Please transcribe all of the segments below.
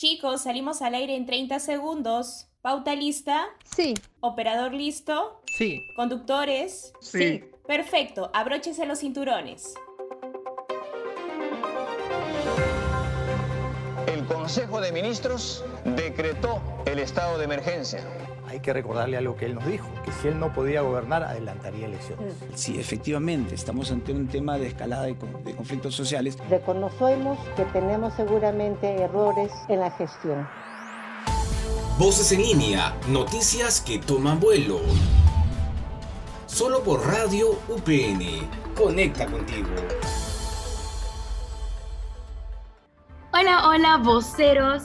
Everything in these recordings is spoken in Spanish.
Chicos, salimos al aire en 30 segundos. ¿Pauta lista? Sí. ¿Operador listo? Sí. ¿Conductores? Sí. Perfecto, abróchese los cinturones. El Consejo de Ministros decretó el estado de emergencia. Hay que recordarle algo que él nos dijo, que si él no podía gobernar, adelantaría elecciones. Sí, efectivamente, estamos ante un tema de escalada de, de conflictos sociales. Reconocemos que tenemos seguramente errores en la gestión. Voces en línea, noticias que toman vuelo. Solo por Radio UPN. Conecta contigo. Hola, hola, voceros.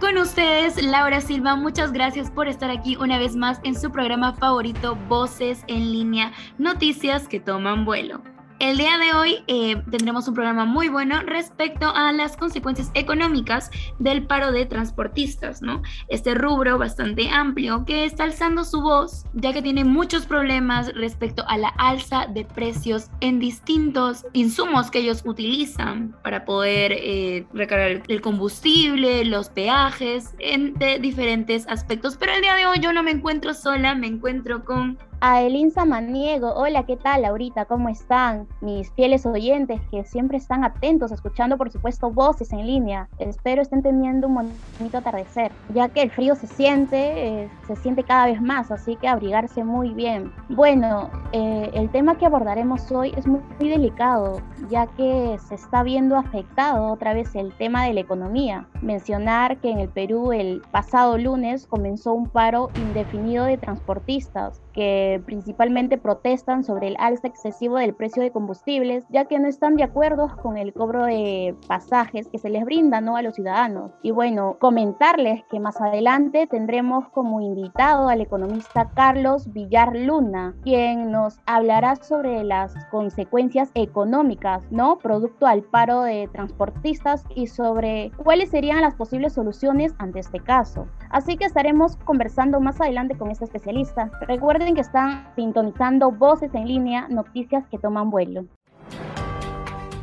Con ustedes, Laura Silva, muchas gracias por estar aquí una vez más en su programa favorito, Voces en línea, noticias que toman vuelo. El día de hoy eh, tendremos un programa muy bueno respecto a las consecuencias económicas del paro de transportistas, ¿no? Este rubro bastante amplio que está alzando su voz, ya que tiene muchos problemas respecto a la alza de precios en distintos insumos que ellos utilizan para poder eh, recargar el combustible, los peajes, entre diferentes aspectos. Pero el día de hoy yo no me encuentro sola, me encuentro con A Elin Samaniego, hola, ¿qué tal, Laurita? ¿Cómo están? Mis fieles oyentes que siempre están atentos, escuchando, por supuesto, voces en línea. Espero estén teniendo un bonito atardecer, ya que el frío se siente, eh, se siente cada vez más, así que abrigarse muy bien. Bueno, eh, el tema que abordaremos hoy es muy, muy delicado, ya que se está viendo afectado otra vez el tema de la economía. Mencionar que en el Perú el pasado lunes comenzó un paro indefinido de transportistas que principalmente protestan sobre el alza excesivo del precio de combustibles, ya que no están de acuerdo con el cobro de pasajes que se les brinda ¿no? a los ciudadanos. Y bueno, comentarles que más adelante tendremos como invitado al economista Carlos Villar Luna, quien nos hablará sobre las consecuencias económicas, ¿no? Producto al paro de transportistas y sobre cuáles serían las posibles soluciones ante este caso. Así que estaremos conversando más adelante con este especialista. Recuerden que están sintonizando voces en línea, noticias que toman vuelo.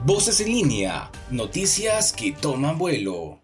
Voces en línea, noticias que toman vuelo.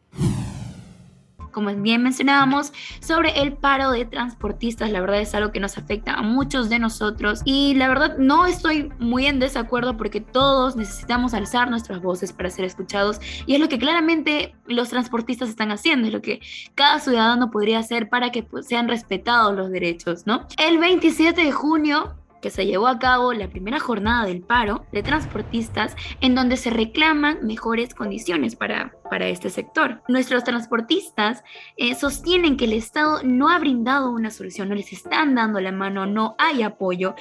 Como bien mencionábamos, sobre el paro de transportistas. La verdad es algo que nos afecta a muchos de nosotros y la verdad no estoy muy en desacuerdo porque todos necesitamos alzar nuestras voces para ser escuchados y es lo que claramente los transportistas están haciendo, es lo que cada ciudadano podría hacer para que pues, sean respetados los derechos, ¿no? El 27 de junio que se llevó a cabo la primera jornada del paro de transportistas en donde se reclaman mejores condiciones para, para este sector. Nuestros transportistas eh, sostienen que el Estado no ha brindado una solución, no les están dando la mano, no hay apoyo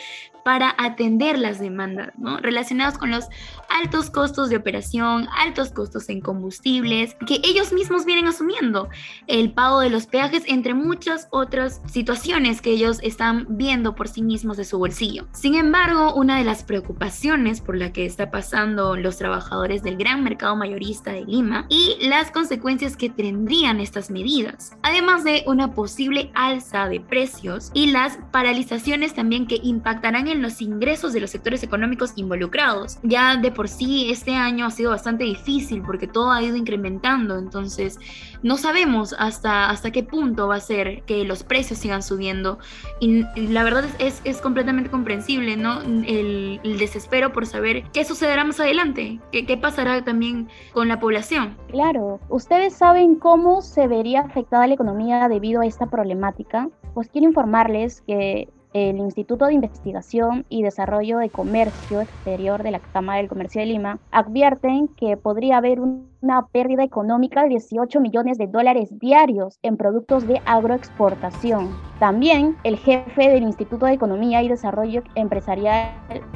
para atender las demandas ¿no? relacionadas con los altos costos de operación, altos costos en combustibles, que ellos mismos vienen asumiendo, el pago de los peajes, entre muchas otras situaciones que ellos están viendo por sí mismos de su bolsillo. Sin embargo, una de las preocupaciones por la que está pasando los trabajadores del gran mercado mayorista de Lima y las consecuencias que tendrían estas medidas, además de una posible alza de precios y las paralizaciones también que impactarán en los ingresos de los sectores económicos involucrados. Ya de por sí este año ha sido bastante difícil porque todo ha ido incrementando, entonces no sabemos hasta, hasta qué punto va a ser que los precios sigan subiendo y, la verdad es, es, completamente comprensible, ¿no? El, el, desespero por saber qué sucederá más adelante, qué, qué pasará también con la población. Claro, ¿ustedes saben cómo se vería afectada la economía debido a esta problemática? Pues quiero informarles que el Instituto de Investigación y Desarrollo de Comercio Exterior de la Cámara del Comercio de Lima advierten que podría haber una pérdida económica de 18 millones de dólares diarios en productos de agroexportación. También el jefe del Instituto de Economía y Desarrollo Empresarial,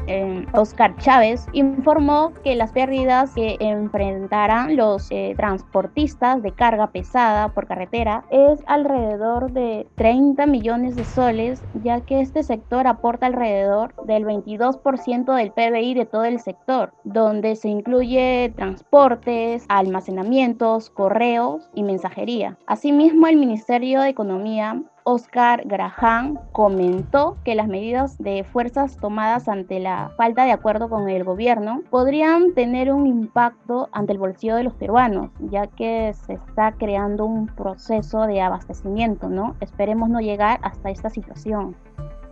eh, Oscar Chávez, informó que las pérdidas que enfrentarán los eh, transportistas de carga pesada por carretera es alrededor de 30 millones de soles, ya que este sector aporta alrededor del 22% del PBI de todo el sector, donde se incluye transportes, almacenamientos, correos y mensajería. Asimismo, el Ministerio de Economía Oscar Graham, comentó que las medidas de fuerzas tomadas ante la falta de acuerdo con el gobierno podrían tener un impacto ante el bolsillo de los peruanos, ya que se está creando un proceso de abastecimiento, ¿no? Esperemos no llegar hasta esta situación.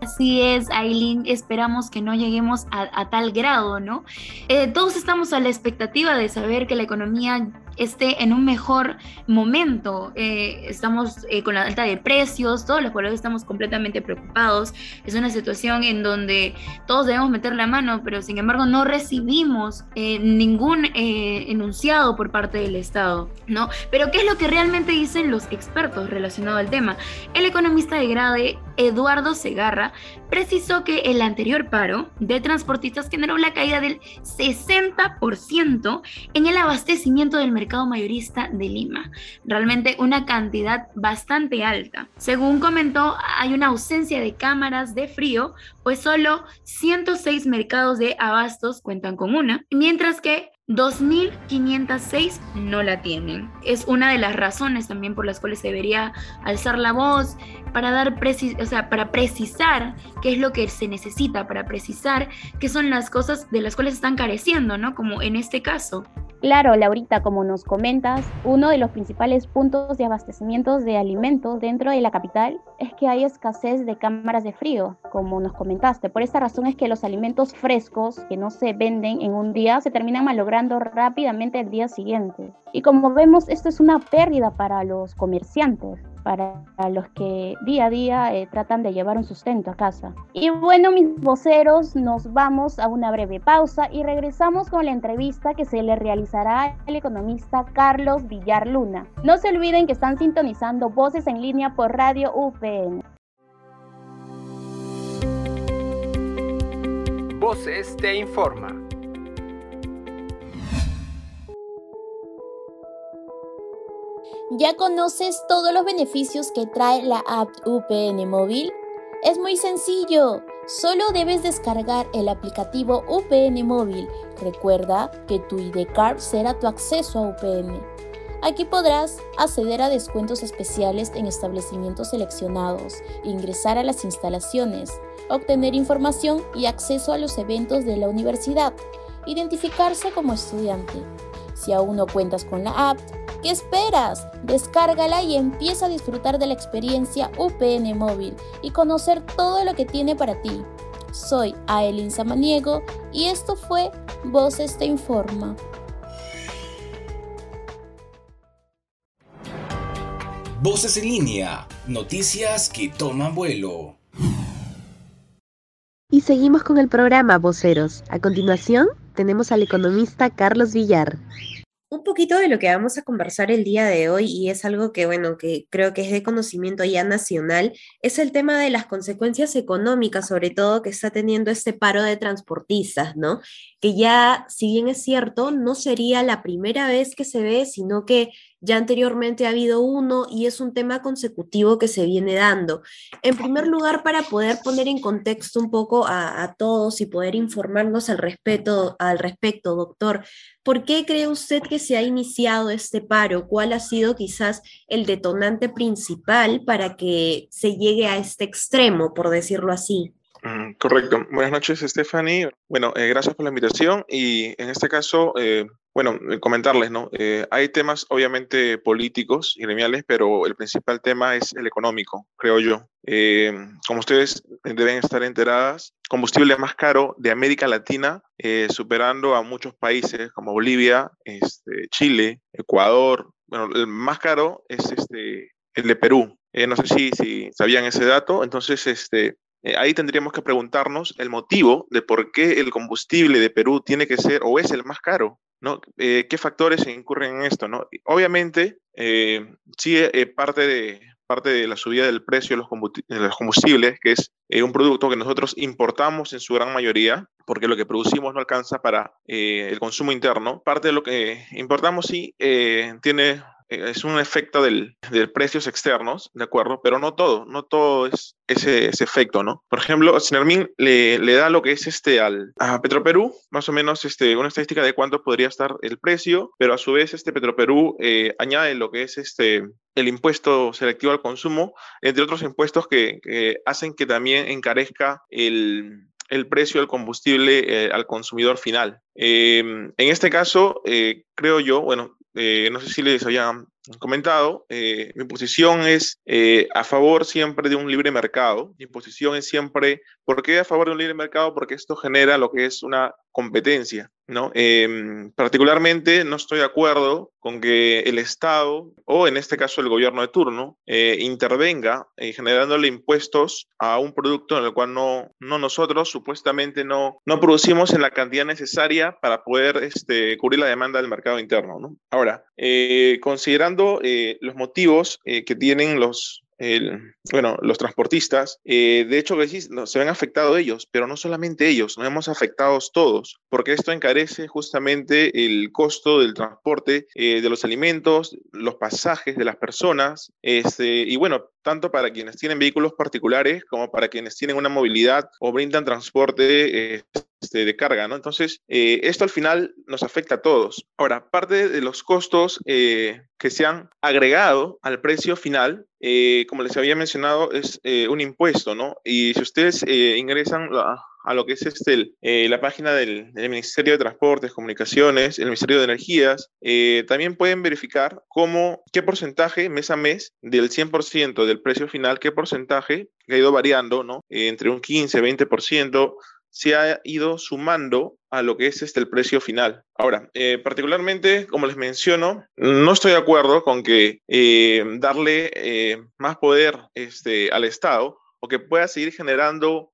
Así es, Aileen, esperamos que no lleguemos a, tal grado, ¿no? Eh, todos estamos a la expectativa de saber que la economía esté en un mejor momento. Eh, estamos eh, con la alta de precios, todos los pueblos estamos completamente preocupados. Es una situación en donde todos debemos meter la mano, pero sin embargo no recibimos ningún enunciado por parte del Estado, ¿no? Pero ¿qué es lo que realmente dicen los expertos relacionado al tema? El economista de Grade, Eduardo Segarra, precisó que el anterior paro de transportistas generó la caída del 60% en el abastecimiento del mercado mayorista de Lima. Realmente una cantidad bastante alta. Según comentó, hay una ausencia de cámaras de frío, pues solo 106 mercados de abastos cuentan con una, mientras que 2.506 no la tienen. Es una de las razones también por las cuales se debería alzar la voz para dar o sea, para precisar qué es lo que se necesita, para precisar qué son las cosas de las cuales están careciendo, ¿no? Como en este caso. Claro, Laurita, como nos comentas, uno de los principales puntos de abastecimiento de alimentos dentro de la capital es que hay escasez de cámaras de frío, como nos comentaste. Por esta razón es que los alimentos frescos que no se venden en un día se terminan malogrando rápidamente el día siguiente. Y como vemos, esto es una pérdida para los comerciantes para los que día a día eh, tratan de llevar un sustento a casa. Y bueno, mis voceros, nos vamos a una breve pausa y regresamos con la entrevista que se le realizará al economista Carlos Villar Luna. No se olviden que están sintonizando Voces en línea por Radio UPN. Voces te informa. ¿Ya conoces todos los beneficios que trae la app UPN móvil? Es muy sencillo. Solo debes descargar el aplicativo UPN móvil. Recuerda que tu ID card será tu acceso a UPN. Aquí podrás acceder a descuentos especiales en establecimientos seleccionados, ingresar a las instalaciones, obtener información y acceso a los eventos de la universidad, identificarse como estudiante. Si aún no cuentas con la app, ¿Qué esperas? Descárgala y empieza a disfrutar de la experiencia UPN móvil y conocer todo lo que tiene para ti. Soy Aelin Samaniego y esto fue Voces te informa. Voces en línea, noticias que toman vuelo. Y seguimos con el programa Voceros. A continuación, tenemos al economista Carlos Villar un poquito de lo que vamos a conversar el día de hoy y es algo que, bueno, que creo que es de conocimiento ya nacional, es el tema de las consecuencias económicas, sobre todo que está teniendo este paro de transportistas, ¿no? Que ya, si bien es cierto, no sería la primera vez que se ve, sino que ya anteriormente ha habido uno y es un tema consecutivo que se viene dando. En primer lugar, para poder poner en contexto un poco a, todos y poder informarnos al respecto, al respecto, doctor, ¿por qué cree usted que se ha iniciado este paro? ¿Cuál ha sido quizás el detonante principal para que se llegue a este extremo, por decirlo así? Mm, correcto. Buenas noches, Stephanie. Bueno, eh, gracias por la invitación y en este caso, eh, bueno, eh, comentarles, ¿no? hay temas obviamente políticos y gremiales, pero el principal tema es el económico, creo yo. como ustedes deben estar enteradas, combustible más caro de América Latina, superando a muchos países como Bolivia, este, Chile, Ecuador. Bueno, el más caro es este, el de Perú. no sé si, si sabían ese dato. Entonces, este, eh, ahí tendríamos que preguntarnos el motivo de por qué el combustible de Perú tiene que ser o es el más caro. ¿no? Eh, ¿Qué factores incurren en esto? ¿no? Obviamente, eh, sí, parte, de, parte de la subida del precio de los combustibles, que es un producto que nosotros importamos en su gran mayoría, porque lo que producimos no alcanza para el consumo interno. Parte de lo que importamos sí tiene eh, es un efecto del, de precios externos, ¿de acuerdo? Pero no todo, no todo es ese, ese efecto, ¿no? Por ejemplo, Sinermin le, le da lo que es este al, a Petroperú, más o menos este, una estadística de cuánto podría estar el precio, pero a su vez este Petroperú eh, añade lo que es este, el impuesto selectivo al consumo, entre otros impuestos que, hacen que también encarezca el, precio del combustible eh, al consumidor final. En este caso, eh, creo yo, bueno, eh, no sé si les había comentado, mi posición es a favor siempre de un libre mercado. Mi posición es siempre, ¿por qué a favor de un libre mercado? Porque esto genera lo que es una competencia. ¿No? Em, particularmente no estoy de acuerdo con que el Estado, o en este caso el gobierno de turno, eh, intervenga eh, generándole impuestos a un producto en el cual no, no nosotros supuestamente no, no producimos en la cantidad necesaria para poder este, cubrir la demanda del mercado interno. ¿no? Ahora, eh, considerando los motivos que tienen los, bueno, los transportistas, eh, de hecho, se ven afectados ellos, pero no solamente ellos, nos hemos afectado todos, porque esto encarece justamente el costo del transporte eh, de los alimentos, los pasajes de las personas, este, y bueno, tanto para quienes tienen vehículos particulares como para quienes tienen una movilidad o brindan transporte este, de carga, ¿no? Entonces, eh, esto al final nos afecta a todos. Ahora, parte de los costos que se han agregado al precio final, eh, como les había mencionado, es eh, un impuesto, ¿no? Y si ustedes eh, ingresan a, lo que es este, la página del, Ministerio de Transportes, Comunicaciones, el Ministerio de Energías, también pueden verificar cómo, qué porcentaje mes a mes del 100% del precio final, qué porcentaje ha ido variando, ¿no? entre un 15, 20%, se ha ido sumando a lo que es este el precio final. Ahora, eh, particularmente, como les menciono, no estoy de acuerdo con que eh, darle eh, más poder este, al Estado o que pueda seguir generando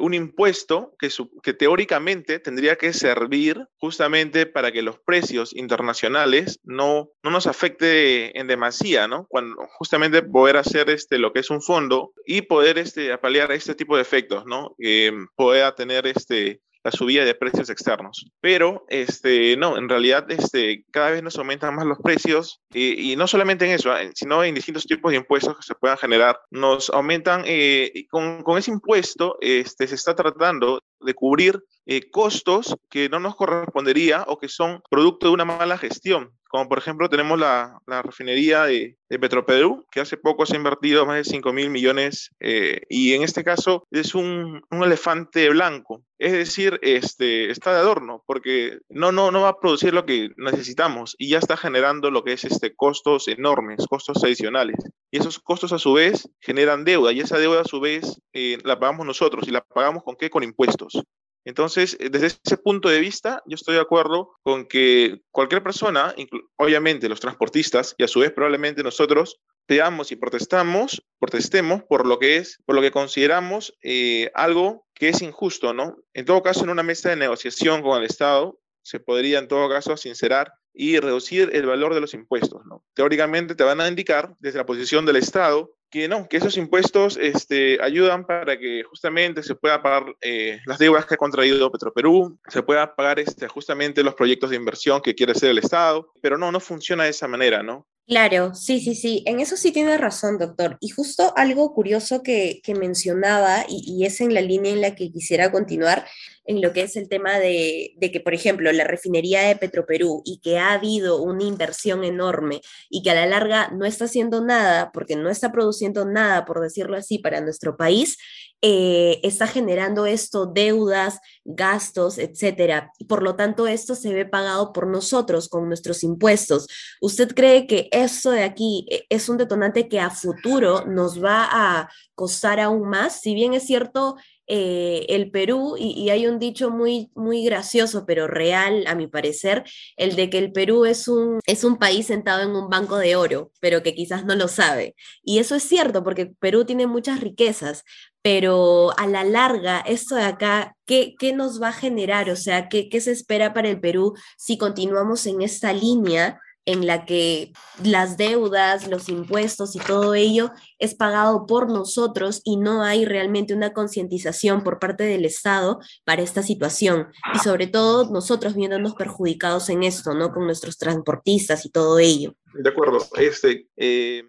un impuesto que, teóricamente tendría que servir justamente para que los precios internacionales no, no nos afecte en demasía, ¿no? Cuando justamente poder hacer este, lo que es un fondo y poder este, paliar este tipo de efectos, ¿no? Que pueda tener este, la subida de precios externos. Pero, este, no, en realidad, este, cada vez nos aumentan más los precios y, no solamente en eso, ¿eh? sino en distintos tipos de impuestos que se puedan generar. Nos aumentan, eh, con, con, ese impuesto, este, se está tratando de cubrir eh, costos que no nos correspondería o que son producto de una mala gestión. Como por ejemplo tenemos la, la refinería de, de, Petroperú, que hace poco se ha invertido más de 5 mil millones eh, y en este caso es un, un, elefante blanco. Es decir, este, está de adorno porque no, no, no va a producir lo que necesitamos y ya está generando lo que es este, costos enormes, costos adicionales. Y esos costos a su vez generan deuda y esa deuda a su vez eh, la pagamos nosotros y la pagamos con qué? Con impuestos. Entonces, eh, desde ese punto de vista, yo estoy de acuerdo con que cualquier persona, obviamente los transportistas y a su vez probablemente nosotros, veamos y protestamos, protestemos por lo que es, por lo que consideramos eh, algo que es injusto, ¿no? En todo caso, en una mesa de negociación con el Estado, se podría en todo caso sincerar y reducir el valor de los impuestos, ¿no? Teóricamente te van a indicar desde la posición del Estado que no, que esos impuestos este, ayudan para que justamente se pueda pagar eh, las deudas que ha contraído Petroperú, se pueda pagar este, justamente los proyectos de inversión que quiere hacer el Estado, pero no, no funciona de esa manera, ¿no? Claro, sí, sí, sí, en eso sí tiene razón, doctor. Y justo algo curioso que, que mencionaba, y, y, es en la línea en la que quisiera continuar, en lo que es el tema de, de, que, por ejemplo, la refinería de Petroperú y que ha habido una inversión enorme y que a la larga no está haciendo nada, porque no está produciendo nada, por decirlo así, para nuestro país, eh, está generando esto, deudas, gastos, etcétera. Por lo tanto, esto se ve pagado por nosotros con nuestros impuestos. ¿Usted cree que esto de aquí eh, es un detonante que a futuro nos va a costar aún más? Si bien es cierto, eh, el Perú, y, hay un dicho muy, muy gracioso, pero real, a mi parecer, el de que el Perú es un, es un país sentado en un banco de oro, pero que quizás no lo sabe. Y eso es cierto, porque Perú tiene muchas riquezas, pero a la larga, esto de acá, ¿qué, qué nos va a generar? O sea, ¿qué, ¿qué se espera para el Perú si continuamos en esta línea? En la que las deudas, los impuestos y todo ello es pagado por nosotros y no hay realmente una concientización por parte del Estado para esta situación. Y sobre todo nosotros viéndonos perjudicados en esto, ¿no? Con nuestros transportistas y todo ello. De acuerdo. Este, eh,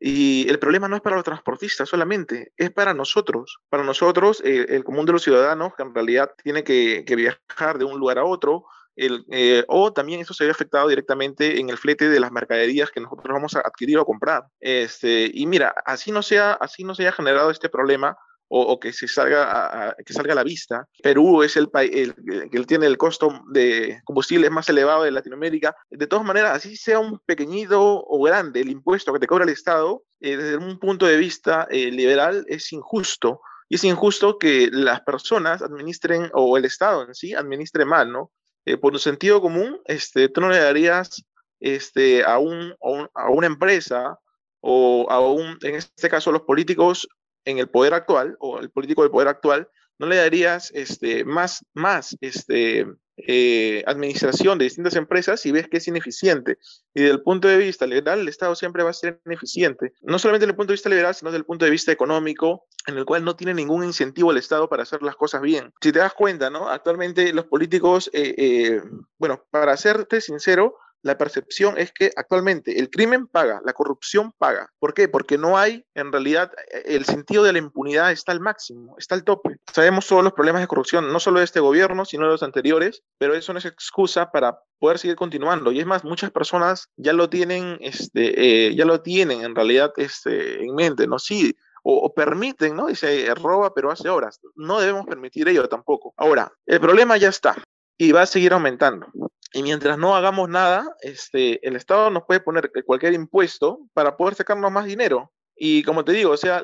y el problema no es para los transportistas solamente, es para nosotros. Para nosotros, eh, el común de los ciudadanos, que en realidad tiene que, que viajar de un lugar a otro, el, eh, o también eso se ve afectado directamente en el flete de las mercaderías que nosotros vamos a adquirir o comprar. Este, y mira, así no, sea, así no se haya generado este problema, o, que, se salga a, que salga a la vista. Perú es el país que tiene el costo de combustible más elevado de Latinoamérica. De todas maneras, así sea un pequeñito o grande el impuesto que te cobra el Estado, eh, desde un punto de vista eh, liberal es injusto. Y es injusto que las personas administren, o el Estado en sí, administre mal, ¿no? Eh, por un sentido común, este, tú no le darías este, a, un, a, una empresa o a un, en este caso, los políticos en el poder actual o el político del poder actual, no le darías este, más, más este, eh, administración de distintas empresas si ves que es ineficiente. Y desde el punto de vista liberal, el Estado siempre va a ser ineficiente. No solamente desde el punto de vista liberal, sino desde el punto de vista económico, en el cual no tiene ningún incentivo el Estado para hacer las cosas bien. Si te das cuenta, ¿no? Actualmente los políticos, eh, eh, bueno, para serte sincero, la percepción es que actualmente el crimen paga, la corrupción paga. ¿Por qué? Porque no hay, en realidad, e, el sentido de la impunidad está al máximo, está al tope. Sabemos todos los problemas de corrupción, no solo de este gobierno, sino de los anteriores, pero eso no es excusa para poder seguir continuando. Y es más, muchas personas ya lo tienen, este, eh, ya lo tienen en realidad este, en mente, ¿no? Sí, o, permiten, ¿no? Dice, roba pero hace horas. No debemos permitir ello tampoco. Ahora, el problema ya está y va a seguir aumentando. Y mientras no hagamos nada, este, el Estado nos puede poner cualquier impuesto para poder sacarnos más dinero. Y como te digo, o sea,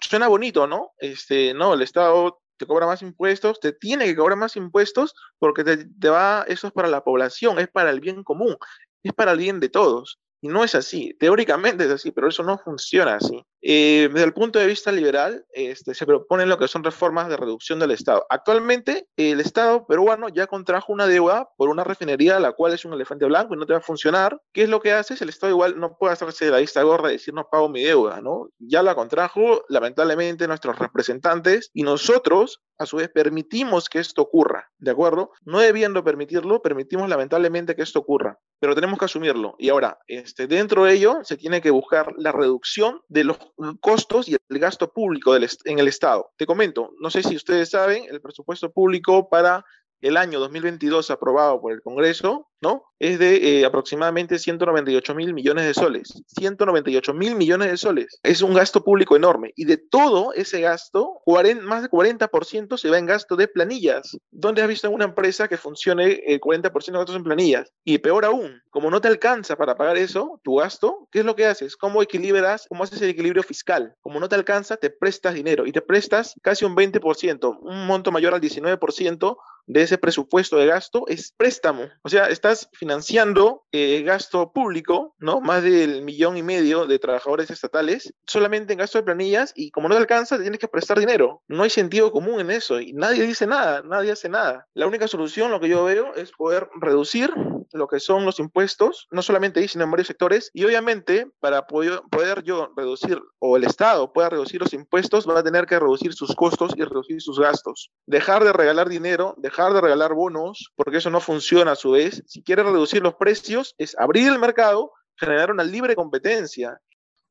suena bonito, ¿no? Este, no, el Estado te cobra más impuestos, te tiene que cobrar más impuestos porque te, te va, eso es para la población, es para el bien común, es para el bien de todos. Y no es así, teóricamente es así, pero eso no funciona así. Eh, desde el punto de vista liberal, este, se proponen lo que son reformas de reducción del Estado. Actualmente, el Estado peruano ya contrajo una deuda por una refinería, la cual es un elefante blanco y no te va a funcionar. ¿Qué es lo que hace? El Estado igual no puede hacerse de la vista gorda y decir no pago mi deuda, ¿no? Ya la contrajo, lamentablemente, nuestros representantes y nosotros, a su vez, permitimos que esto ocurra, ¿de acuerdo? No debiendo permitirlo, permitimos lamentablemente que esto ocurra, pero tenemos que asumirlo. Y ahora, este, dentro de ello, se tiene que buscar la reducción de los costos y el gasto público del, en el Estado. Te comento, no sé si ustedes saben, el presupuesto público para el año 2022 aprobado por el Congreso, ¿no? Es de eh, aproximadamente 198 mil millones de soles. 198 mil millones de soles. Es un gasto público enorme. Y de todo ese gasto, más de 40% se va en gasto de planillas. ¿Dónde has visto en una empresa que funcione el 40% de gastos en planillas? Y peor aún, como no te alcanza para pagar eso, tu gasto, ¿qué es lo que haces? ¿Cómo equilibras? ¿Cómo haces el equilibrio fiscal? Como no te alcanza, te prestas dinero y te prestas casi un 20%, un monto mayor al 19% de ese presupuesto de gasto es préstamo. O sea, estás financiando eh, gasto público, ¿no? Más del millón y medio de trabajadores estatales solamente en gasto de planillas y como no te alcanza, te tienes que prestar dinero. No hay sentido común en eso y nadie dice nada, nadie hace nada. La única solución, lo que yo veo, es poder reducir lo que son los impuestos, no solamente ahí, sino en varios sectores. Y obviamente, para poder, poder yo reducir, o el Estado pueda reducir los impuestos, va a tener que reducir sus costos y reducir sus gastos. Dejar de regalar dinero, dejar de regalar bonos, porque eso no funciona a su vez. Si quiere reducir los precios, es abrir el mercado, generar una libre competencia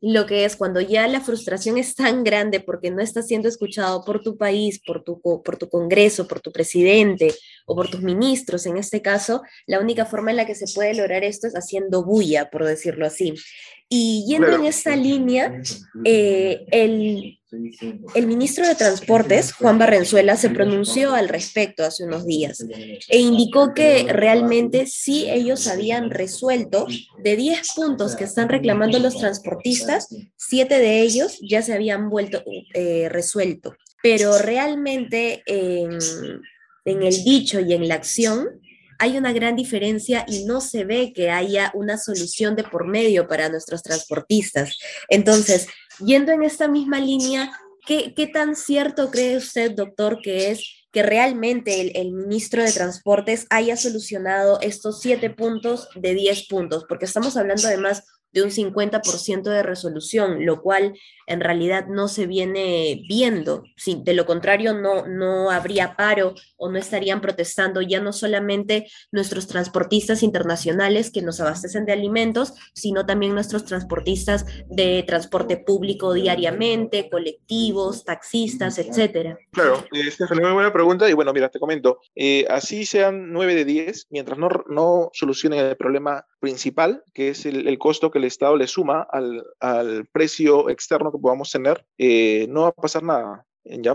lo que es cuando ya la frustración es tan grande porque no estás siendo escuchado por tu país, por tu, por tu Congreso, por tu presidente o por tus ministros, en este caso, la única forma en la que se puede lograr esto es haciendo bulla, por decirlo así. Y yendo en esta línea, eh, el, el ministro de Transportes, Juan Barrenzuela, se pronunció al respecto hace unos días e indicó que realmente sí ellos habían resuelto de 10 puntos que están reclamando los transportistas, 7 de ellos ya se habían vuelto eh, resuelto. Pero realmente en, en el dicho y en la acción, hay una gran diferencia y no se ve que haya una solución de por medio para nuestros transportistas. Entonces, yendo en esta misma línea, ¿qué, tan cierto cree usted, doctor, que es que realmente el, el, ministro de Transportes haya solucionado estos siete puntos de diez puntos? Porque estamos hablando además de un 50% de resolución, lo cual en realidad no se viene viendo. de lo contrario, no, no habría paro o no estarían protestando ya no solamente nuestros transportistas internacionales que nos abastecen de alimentos, sino también nuestros transportistas de transporte público diariamente, colectivos, taxistas, etcétera. Claro, esta es una muy buena pregunta y bueno, mira, te comento, eh, así sean 9 de 10, mientras no, no solucionen el problema principal, que es el, costo que el Estado le suma al, al precio externo que podamos tener, eh, no va a pasar nada.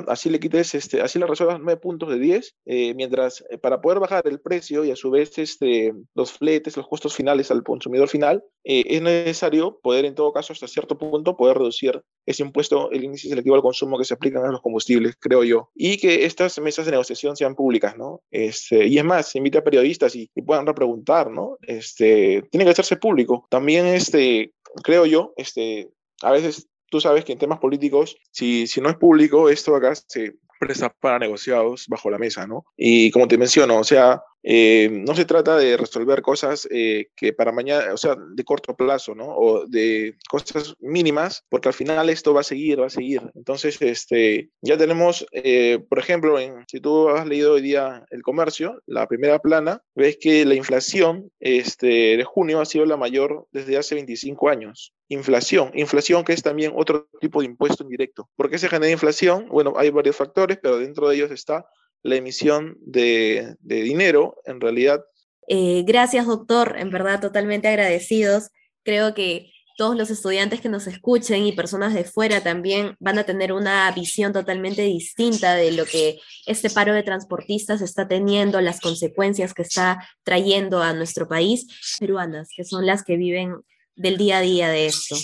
Así le quites, este, así le resuelvas 9 puntos de 10, eh, mientras eh, para poder bajar el precio y a su vez este, los fletes, los costos finales al consumidor final, eh, es necesario poder en todo caso hasta cierto punto poder reducir ese impuesto, el índice selectivo al consumo que se aplican a los combustibles, creo yo, y que estas mesas de negociación sean públicas, ¿no? Este, y es más, se a periodistas y, y puedan repreguntar, ¿no? Este, tiene que hacerse público. También, este, creo yo, este, a veces tú sabes que en temas políticos, si, si no es público, esto acá se presta para negociados bajo la mesa, ¿no? Y como te menciono, o sea, eh, no se trata de resolver cosas eh, que para mañana, o sea, de corto plazo, ¿no? O de cosas mínimas, porque al final esto va a seguir, va a seguir. Entonces, este, ya tenemos, eh, por ejemplo, si tú has leído hoy día el comercio, la primera plana, ves que la inflación este, de junio ha sido la mayor desde hace 25 años. Inflación, inflación que es también otro tipo de impuesto indirecto. ¿Por qué se genera inflación? Bueno, hay varios factores, pero dentro de ellos está la emisión de, dinero, en realidad. Eh, gracias, doctor, en verdad totalmente agradecidos. Creo que todos los estudiantes que nos escuchen y personas de fuera también van a tener una visión totalmente distinta de lo que este paro de transportistas está teniendo, las consecuencias que está trayendo a nuestro país, peruanas, que son las que viven del día a día de esto.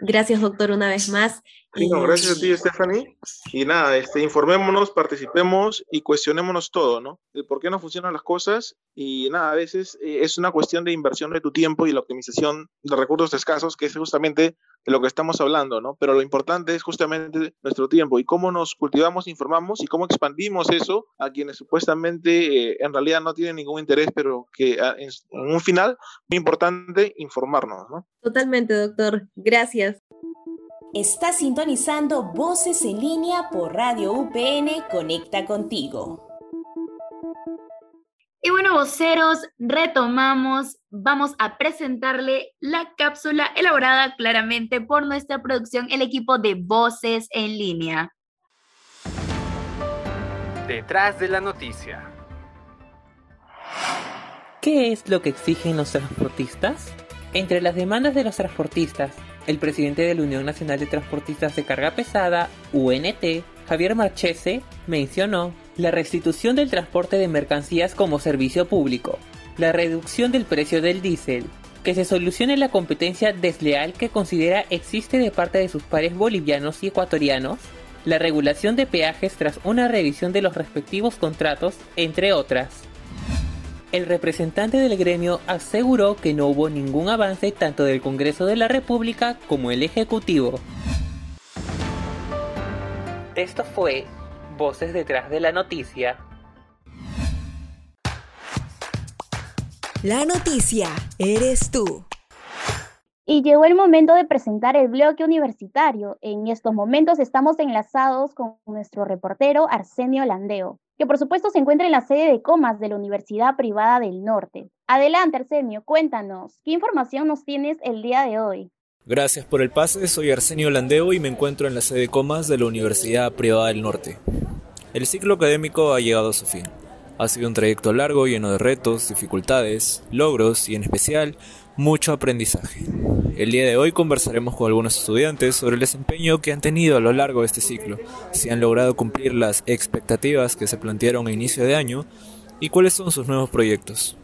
Gracias, doctor, una vez más gracias a ti, Stephanie. Y nada, este, informémonos, participemos y cuestionémonos todo, ¿no? El por qué no funcionan las cosas. Y nada, a veces eh, es una cuestión de inversión de tu tiempo y la optimización de recursos escasos, que es justamente de lo que estamos hablando, ¿no? Pero lo importante es justamente nuestro tiempo y cómo nos cultivamos, informamos y cómo expandimos eso a quienes supuestamente eh, en realidad no tienen ningún interés, pero que ah, en un final, muy importante informarnos, ¿no? Totalmente, doctor. Gracias. Está sintonizando Voces en línea por Radio UPN Conecta contigo. Y bueno, voceros, retomamos. Vamos a presentarle la cápsula elaborada claramente por nuestra producción, el equipo de Voces en línea. Detrás de la noticia. ¿Qué es lo que exigen los transportistas? Entre las demandas de los transportistas el presidente de la Unión Nacional de Transportistas de Carga Pesada, UNT, Javier Marchese, mencionó la restitución del transporte de mercancías como servicio público, la reducción del precio del diésel, que se solucione la competencia desleal que considera existe de parte de sus pares bolivianos y ecuatorianos, la regulación de peajes tras una revisión de los respectivos contratos, entre otras. El representante del gremio aseguró que no hubo ningún avance tanto del Congreso de la República como el Ejecutivo. Esto fue Voces detrás de la noticia. La noticia eres tú. Y llegó el momento de presentar el bloque universitario. En estos momentos estamos enlazados con nuestro reportero Arsenio Landeo que por supuesto se encuentra en la sede de Comas de la Universidad Privada del Norte. Adelante, Arsenio, cuéntanos, ¿qué información nos tienes el día de hoy? Gracias por el pase, soy Arsenio Landeo y me encuentro en la sede de Comas de la Universidad Privada del Norte. El ciclo académico ha llegado a su fin. Ha sido un trayecto largo, lleno de retos, dificultades, logros y en especial mucho aprendizaje. El día de hoy conversaremos con algunos estudiantes sobre el desempeño que han tenido a lo largo de este ciclo, si han logrado cumplir las expectativas que se plantearon a inicio de año y cuáles son sus nuevos proyectos.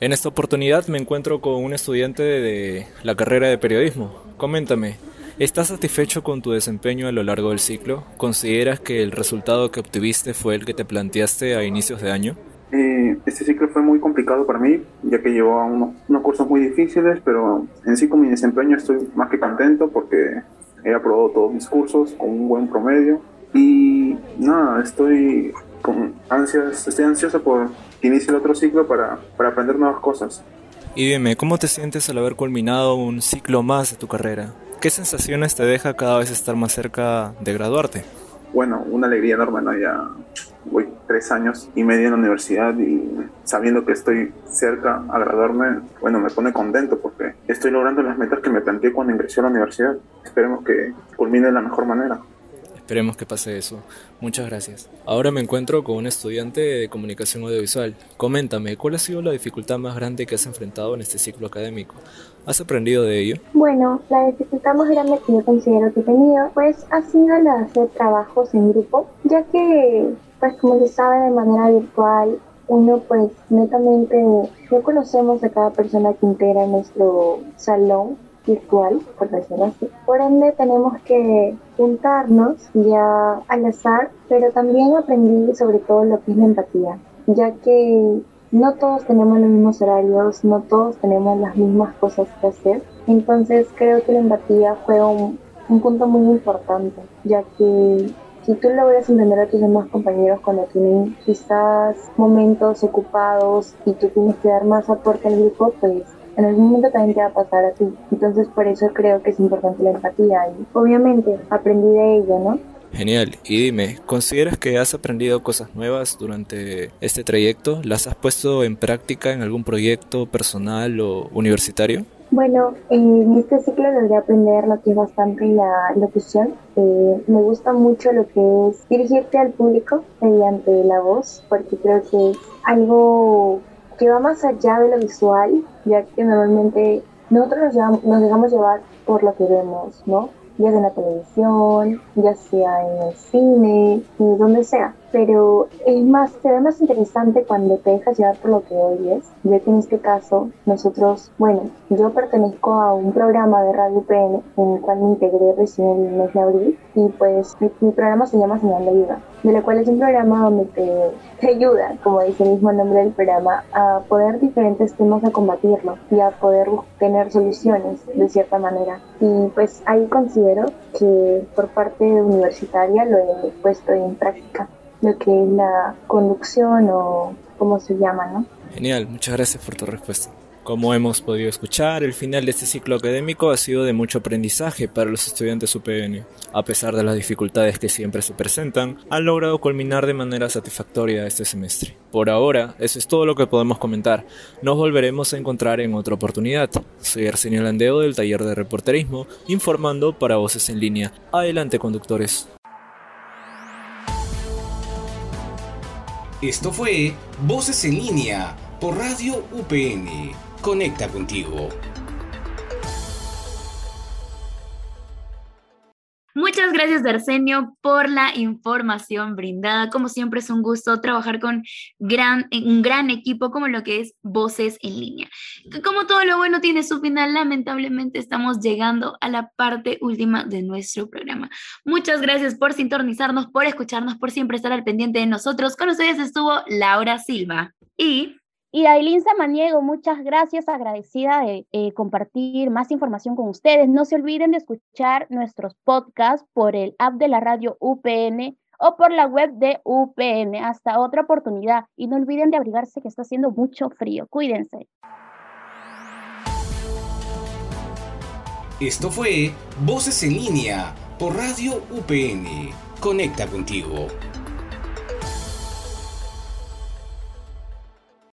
En esta oportunidad me encuentro con un estudiante de la carrera de periodismo. Coméntame, ¿estás satisfecho con tu desempeño a lo largo del ciclo? ¿Consideras que el resultado que obtuviste fue el que te planteaste a inicios de año? Este ciclo fue muy complicado para mí, ya que llevó unos, unos cursos muy difíciles, pero en sí con mi desempeño estoy más que contento porque he aprobado todos mis cursos con un buen promedio y nada, estoy con ansias, estoy ansioso por que inicie el otro ciclo para, para aprender nuevas cosas. Y dime, ¿cómo te sientes al haber culminado un ciclo más de tu carrera? ¿Qué sensaciones te deja cada vez estar más cerca de graduarte? Bueno, una alegría enorme, ¿no? Ya voy tres años y medio en la universidad y sabiendo que estoy cerca a graduarme, bueno, me pone contento porque estoy logrando las metas que me planteé cuando ingresé a la universidad. Esperemos que culmine de la mejor manera. Esperemos que pase eso. Muchas gracias. Ahora me encuentro con un estudiante de comunicación audiovisual. Coméntame, ¿cuál ha sido la dificultad más grande que has enfrentado en este ciclo académico? ¿Has aprendido de ello? Bueno, la dificultad más grande que yo considero que he tenido, pues ha sido la de hacer trabajos en grupo, ya que, pues como se sabe de manera virtual, uno pues netamente no conocemos a cada persona que integra nuestro salón virtual, por decirlo así. Por ende, tenemos que juntarnos ya al azar, pero también aprendí sobre todo lo que es la empatía, ya que no todos tenemos los mismos horarios, no todos tenemos las mismas cosas que hacer. Entonces creo que la empatía fue un, un punto muy importante, ya que si tú logras entender a tus demás compañeros cuando tienen quizás momentos ocupados y tú tienes que dar más aporte al grupo, pues en algún momento también te va a pasar a ti. Entonces por eso creo que es importante la empatía y obviamente aprendí de ello, ¿no? Genial. Y dime, ¿consideras que has aprendido cosas nuevas durante este trayecto? ¿Las has puesto en práctica en algún proyecto personal o universitario? Bueno, en este ciclo logré aprender lo que es bastante la locución. Eh, me gusta mucho lo que es dirigirte al público mediante la voz, porque creo que es algo que va más allá de lo visual, ya que normalmente nosotros nos, nos dejamos llevar por lo que vemos, ¿no? Ya sea en la televisión, ya sea en el cine, y donde sea pero es más, se ve más interesante cuando te dejas llevar por lo que oyes, ya que en este caso nosotros, bueno, yo pertenezco a un programa de Radio PN en el cual me integré recién el mes de abril y pues mi, programa se llama Señal de Ayuda, de lo cual es un programa donde te, te ayuda, como dice el mismo nombre del programa, a poder diferentes temas a combatirlo y a poder tener soluciones de cierta manera. Y pues ahí considero que por parte universitaria lo he puesto en práctica lo que es la conducción o cómo se llama, ¿no? Genial, muchas gracias por tu respuesta. Como hemos podido escuchar, el final de este ciclo académico ha sido de mucho aprendizaje para los estudiantes UPN. A pesar de las dificultades que siempre se presentan, han logrado culminar de manera satisfactoria este semestre. Por ahora, eso es todo lo que podemos comentar. Nos volveremos a encontrar en otra oportunidad. Soy Arsenio Landeo del taller de reporterismo, informando para Voces en Línea. Adelante, conductores. Esto fue Voces en línea por Radio UPN. Conecta contigo. Muchas gracias, Arsenio, por la información brindada. Como siempre, es un gusto trabajar con un gran equipo como lo que es Voces en línea. Como todo lo bueno tiene su final, lamentablemente estamos llegando a la parte última de nuestro programa. Muchas gracias por sintonizarnos, por escucharnos, por siempre estar al pendiente de nosotros. Con ustedes estuvo Laura Silva y y Dailin Samaniego, muchas gracias, agradecida de eh, compartir más información con ustedes. No se olviden de escuchar nuestros podcasts por el app de la radio UPN o por la web de UPN. Hasta otra oportunidad. Y no olviden de abrigarse que está haciendo mucho frío. Cuídense. Esto fue Voces en línea por Radio UPN. Conecta contigo.